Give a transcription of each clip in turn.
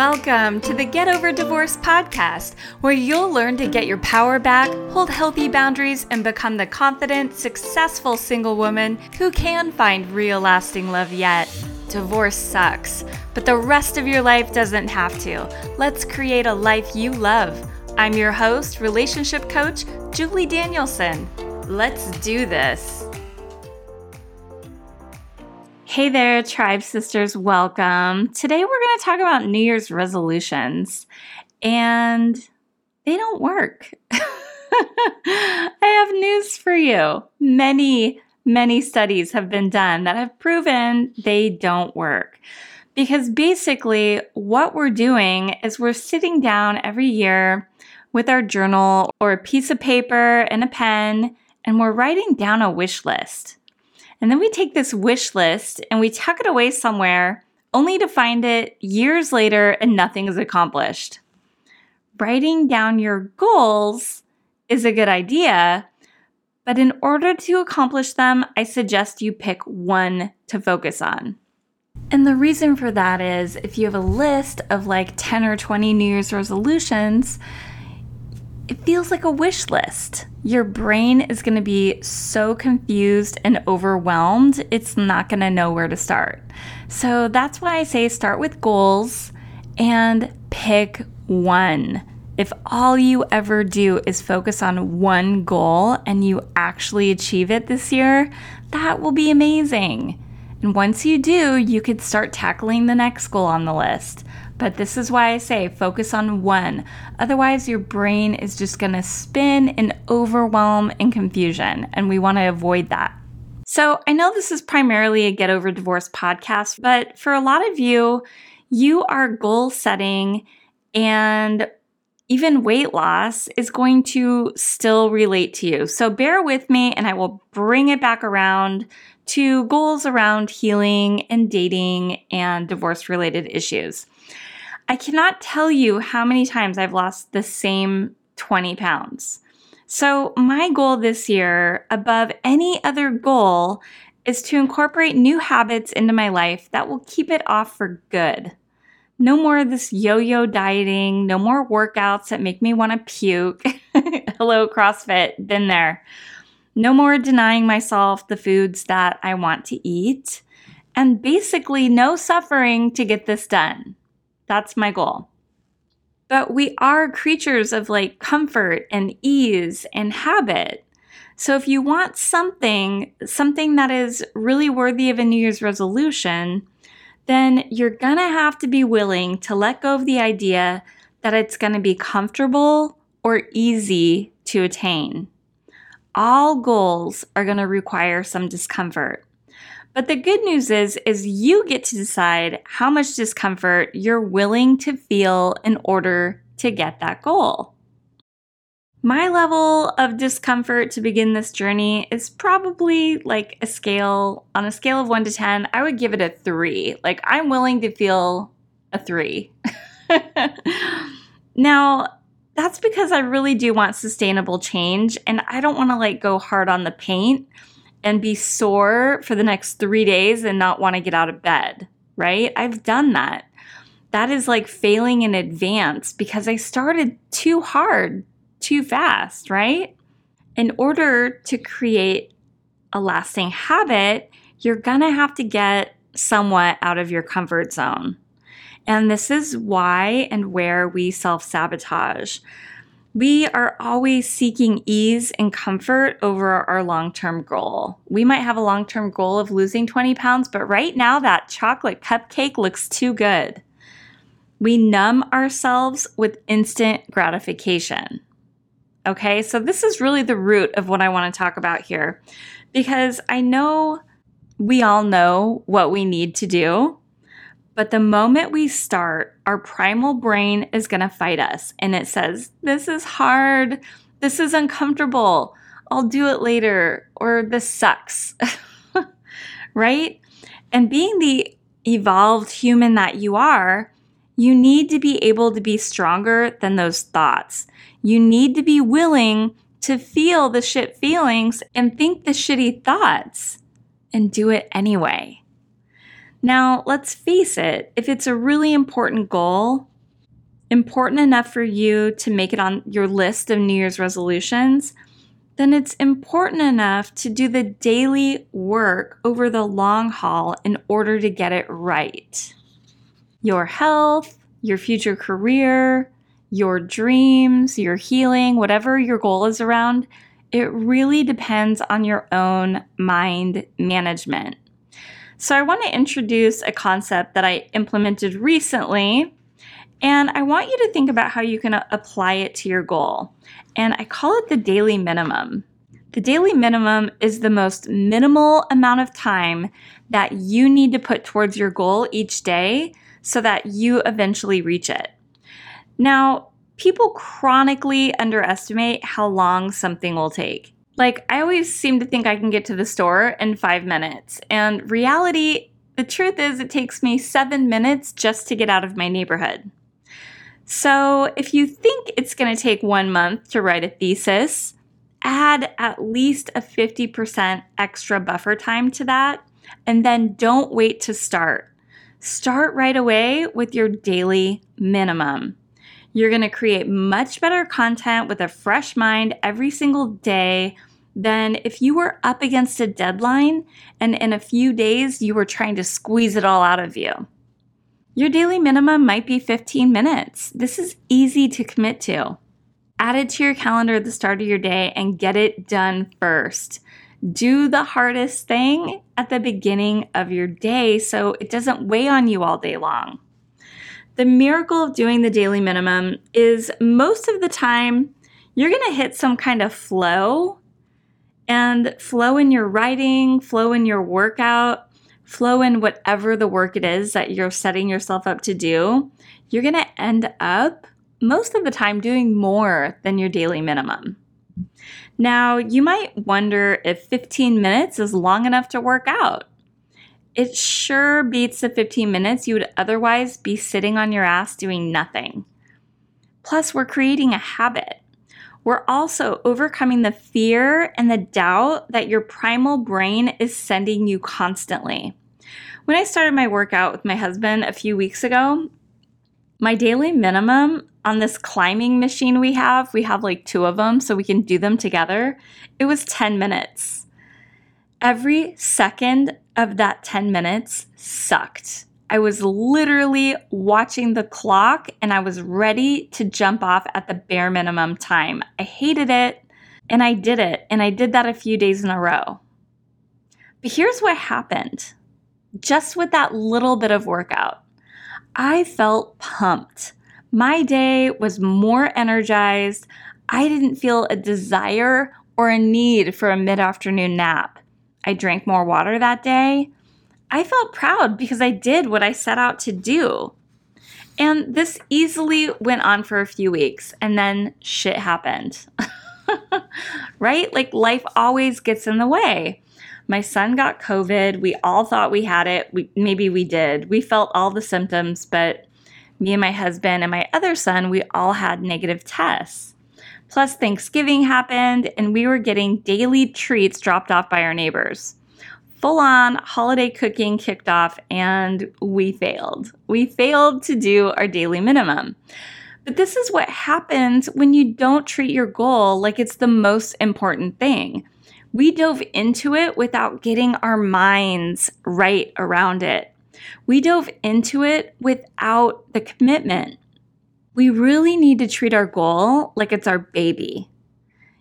Welcome to the Get Over Divorce podcast, where you'll learn to get your power back, hold healthy boundaries, and become the confident, successful single woman who can find real lasting love yet. Divorce sucks, but the rest of your life doesn't have to. Let's create a life you love. I'm your host, relationship coach, Julie Danielson. Let's do this. Hey there, Tribe Sisters, welcome. Today we're going to talk about New Year's resolutions, and they don't work. I have news for you. Many, many studies have been done that have proven they don't work. Because basically, what we're doing is we're sitting down every year with our journal or a piece of paper and a pen, and we're writing down a wish list. And then we take this wish list and we tuck it away somewhere only to find it years later and nothing is accomplished. Writing down your goals is a good idea, but in order to accomplish them, I suggest you pick one to focus on. And the reason for that is if you have a list of like 10 or 20 New Year's resolutions, it feels like a wish list. Your brain is going to be so confused and overwhelmed, it's not going to know where to start. So that's why I say start with goals and pick one. If all you ever do is focus on one goal and you actually achieve it this year, that will be amazing. And once you do, you could start tackling the next goal on the list. But this is why I say focus on one. Otherwise, your brain is just going to spin in overwhelm and confusion, and we want to avoid that. So, I know this is primarily a Get Over Divorce podcast, but for a lot of you, you are goal setting and even weight loss is going to still relate to you. So bear with me and I will bring it back around to goals around healing and dating and divorce related issues. I cannot tell you how many times I've lost the same 20 pounds. So, my goal this year, above any other goal, is to incorporate new habits into my life that will keep it off for good. No more of this yo yo dieting, no more workouts that make me want to puke. Hello, CrossFit, been there. No more denying myself the foods that I want to eat. And basically, no suffering to get this done. That's my goal. But we are creatures of like comfort and ease and habit. So if you want something, something that is really worthy of a New Year's resolution, then you're gonna have to be willing to let go of the idea that it's gonna be comfortable or easy to attain. All goals are gonna require some discomfort. But the good news is is you get to decide how much discomfort you're willing to feel in order to get that goal. My level of discomfort to begin this journey is probably like a scale on a scale of 1 to 10, I would give it a 3. Like I'm willing to feel a 3. now, that's because I really do want sustainable change and I don't want to like go hard on the paint and be sore for the next three days and not want to get out of bed, right? I've done that. That is like failing in advance because I started too hard, too fast, right? In order to create a lasting habit, you're gonna have to get somewhat out of your comfort zone. And this is why and where we self sabotage. We are always seeking ease and comfort over our long term goal. We might have a long term goal of losing 20 pounds, but right now that chocolate cupcake looks too good. We numb ourselves with instant gratification. Okay, so this is really the root of what I want to talk about here because I know we all know what we need to do. But the moment we start, our primal brain is going to fight us and it says, This is hard. This is uncomfortable. I'll do it later. Or this sucks. right? And being the evolved human that you are, you need to be able to be stronger than those thoughts. You need to be willing to feel the shit feelings and think the shitty thoughts and do it anyway. Now, let's face it, if it's a really important goal, important enough for you to make it on your list of New Year's resolutions, then it's important enough to do the daily work over the long haul in order to get it right. Your health, your future career, your dreams, your healing, whatever your goal is around, it really depends on your own mind management. So, I want to introduce a concept that I implemented recently, and I want you to think about how you can uh, apply it to your goal. And I call it the daily minimum. The daily minimum is the most minimal amount of time that you need to put towards your goal each day so that you eventually reach it. Now, people chronically underestimate how long something will take. Like, I always seem to think I can get to the store in five minutes. And reality, the truth is, it takes me seven minutes just to get out of my neighborhood. So, if you think it's going to take one month to write a thesis, add at least a 50% extra buffer time to that, and then don't wait to start. Start right away with your daily minimum. You're going to create much better content with a fresh mind every single day than if you were up against a deadline and in a few days you were trying to squeeze it all out of you. Your daily minimum might be 15 minutes. This is easy to commit to. Add it to your calendar at the start of your day and get it done first. Do the hardest thing at the beginning of your day so it doesn't weigh on you all day long. The miracle of doing the daily minimum is most of the time you're going to hit some kind of flow and flow in your writing, flow in your workout, flow in whatever the work it is that you're setting yourself up to do. You're going to end up most of the time doing more than your daily minimum. Now, you might wonder if 15 minutes is long enough to work out it sure beats the 15 minutes you would otherwise be sitting on your ass doing nothing. Plus, we're creating a habit. We're also overcoming the fear and the doubt that your primal brain is sending you constantly. When I started my workout with my husband a few weeks ago, my daily minimum on this climbing machine we have, we have like two of them so we can do them together, it was 10 minutes. Every second of that 10 minutes sucked. I was literally watching the clock and I was ready to jump off at the bare minimum time. I hated it and I did it. And I did that a few days in a row. But here's what happened just with that little bit of workout, I felt pumped. My day was more energized. I didn't feel a desire or a need for a mid afternoon nap. I drank more water that day. I felt proud because I did what I set out to do. And this easily went on for a few weeks and then shit happened. right? Like life always gets in the way. My son got COVID. We all thought we had it. We, maybe we did. We felt all the symptoms, but me and my husband and my other son, we all had negative tests. Plus, Thanksgiving happened, and we were getting daily treats dropped off by our neighbors. Full on holiday cooking kicked off, and we failed. We failed to do our daily minimum. But this is what happens when you don't treat your goal like it's the most important thing. We dove into it without getting our minds right around it. We dove into it without the commitment we really need to treat our goal like it's our baby.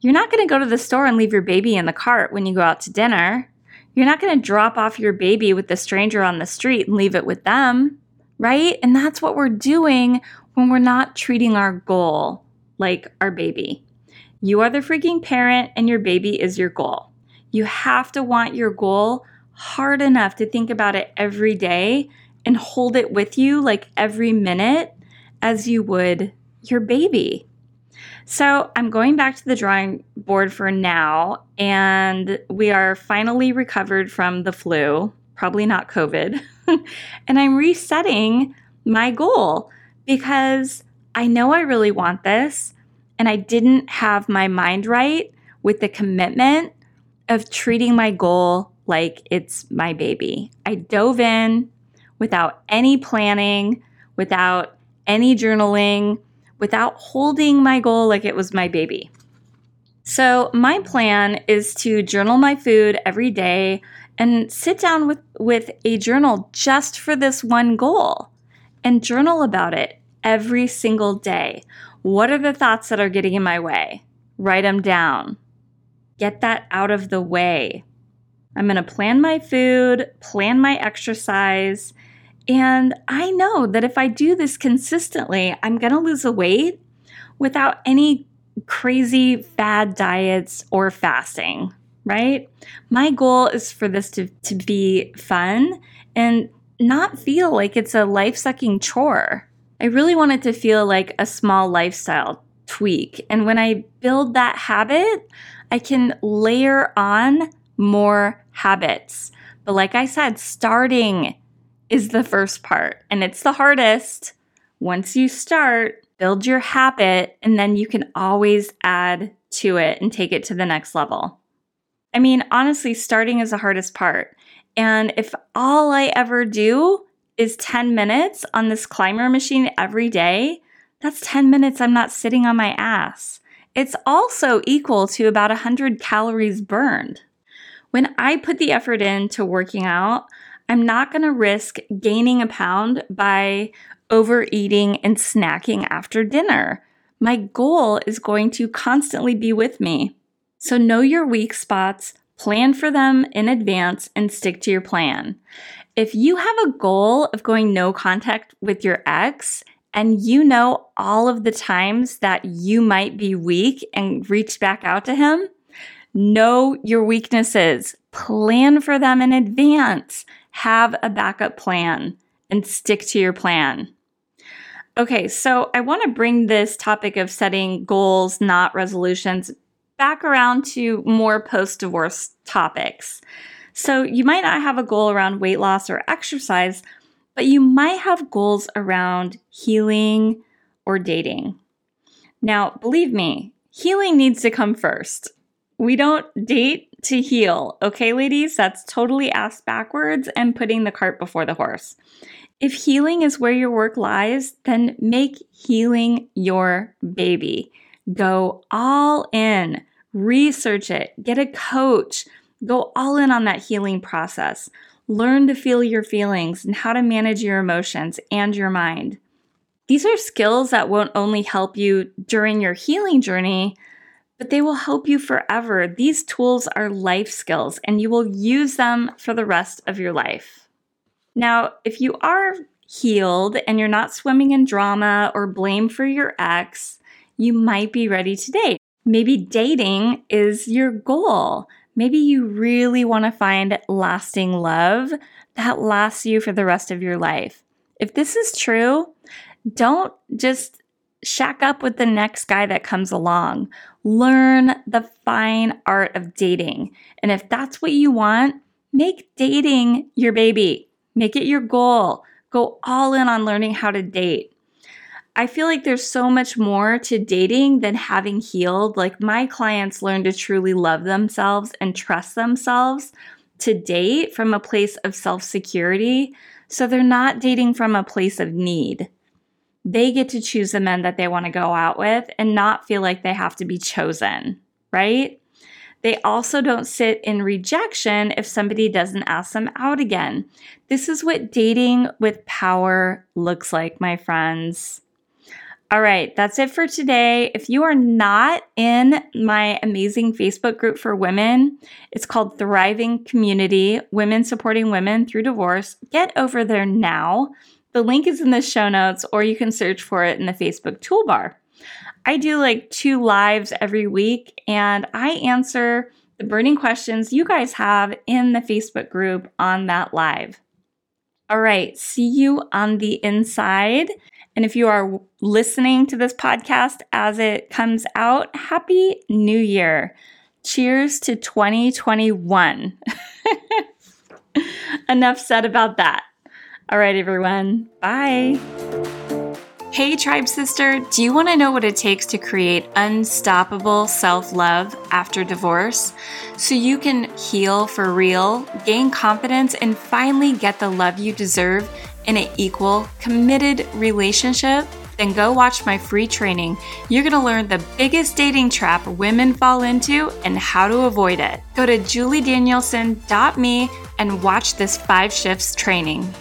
You're not going to go to the store and leave your baby in the cart when you go out to dinner. You're not going to drop off your baby with the stranger on the street and leave it with them, right? And that's what we're doing when we're not treating our goal like our baby. You are the freaking parent, and your baby is your goal. You have to want your goal hard enough to think about it every day and hold it with you like every minute as you would your baby. So I'm going back to the drawing board for now, and we are finally recovered from the flu, probably not COVID. and I'm resetting my goal because I know I really want this, and I didn't have my mind right with the commitment of treating my goal like it's my baby. I dove in without any planning, without any journaling without holding my goal like it was my baby. So, my plan is to journal my food every day and sit down with, with a journal just for this one goal and journal about it every single day. What are the thoughts that are getting in my way? Write them down. Get that out of the way. I'm going to plan my food, plan my exercise, and I know that if I do this consistently, I'm going to lose a weight without any crazy fad diets or fasting, right? My goal is for this to, to be fun and not feel like it's a life sucking chore. I really want it to feel like a small lifestyle tweak. And when I build that habit, I can layer on more habits. But like I said, starting is the first part, and it's the hardest. Once you start, build your habit, and then you can always add to it and take it to the next level. I mean, honestly, starting is the hardest part. And if all I ever do is 10 minutes on this climber machine every day, that's 10 minutes I'm not sitting on my ass. It's also equal to about 100 calories burned. When I put the effort into working out, I'm not going to risk gaining a pound by overeating and snacking after dinner. My goal is going to constantly be with me. So know your weak spots, plan for them in advance, and stick to your plan. If you have a goal of going no contact with your ex, and you know all of the times that you might be weak and reach back out to him, know your weaknesses, plan for them in advance, have a backup plan, and stick to your plan. Okay, so I want to bring this topic of setting goals, not resolutions, back around to more post divorce topics. So you might not have a goal around weight loss or exercise, but you might have goals around healing or dating. Now, believe me, healing needs to come first. We don't date to heal, okay, ladies? That's totally ass backwards and putting the cart before the horse. If healing is where your work lies, then make healing your baby. Go all in, research it, get a coach, go all in on that healing process. Learn to feel your feelings and how to manage your emotions and your mind. These are skills that won't only help you during your healing journey, but they will help you forever. These tools are life skills and you will use them for the rest of your life. Now, if you are healed and you're not swimming in drama or blame for your ex, you might be ready to date. Maybe dating is your goal. Maybe you really want to find lasting love that lasts you for the rest of your life. If this is true, don't just shack up with the next guy that comes along. Learn the fine art of dating. And if that's what you want, make dating your baby. Make it your goal. Go all in on learning how to date. I feel like there's so much more to dating than having healed. Like my clients learn to truly love themselves and trust themselves to date from a place of self security. So they're not dating from a place of need. They get to choose the men that they want to go out with and not feel like they have to be chosen, right? They also don't sit in rejection if somebody doesn't ask them out again. This is what dating with power looks like, my friends. All right, that's it for today. If you are not in my amazing Facebook group for women, it's called Thriving Community Women Supporting Women Through Divorce. Get over there now. The link is in the show notes, or you can search for it in the Facebook toolbar. I do like two lives every week, and I answer the burning questions you guys have in the Facebook group on that live. All right, see you on the inside. And if you are listening to this podcast as it comes out, Happy New Year. Cheers to 2021. Enough said about that. All right, everyone. Bye. Hey, Tribe Sister, do you want to know what it takes to create unstoppable self love after divorce so you can heal for real, gain confidence, and finally get the love you deserve in an equal, committed relationship? then go watch my free training. You're going to learn the biggest dating trap women fall into and how to avoid it. Go to juliedanielson.me and watch this five shifts training.